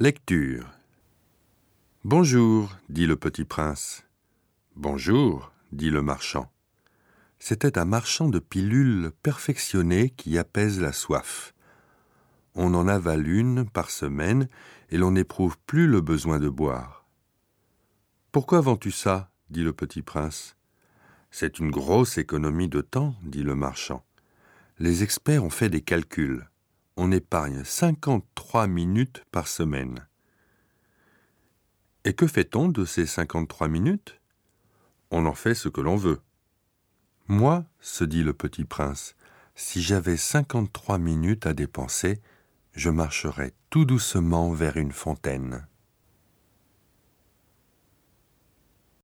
Lecture Bonjour, dit le petit prince. Bonjour, dit le marchand. C'était un marchand de pilules perfectionnées qui apaise la soif. On en avale une par semaine et l'on n'éprouve plus le besoin de boire. Pourquoi vends-tu ça? dit le petit prince. C'est une grosse économie de temps, dit le marchand. Les experts ont fait des calculs. On épargne 53 minutes par semaine. Et que fait-on de ces 53 minutes? On en fait ce que l'on veut. Moi, se dit le petit prince, si j'avais 53 minutes à dépenser, je marcherais tout doucement vers une fontaine.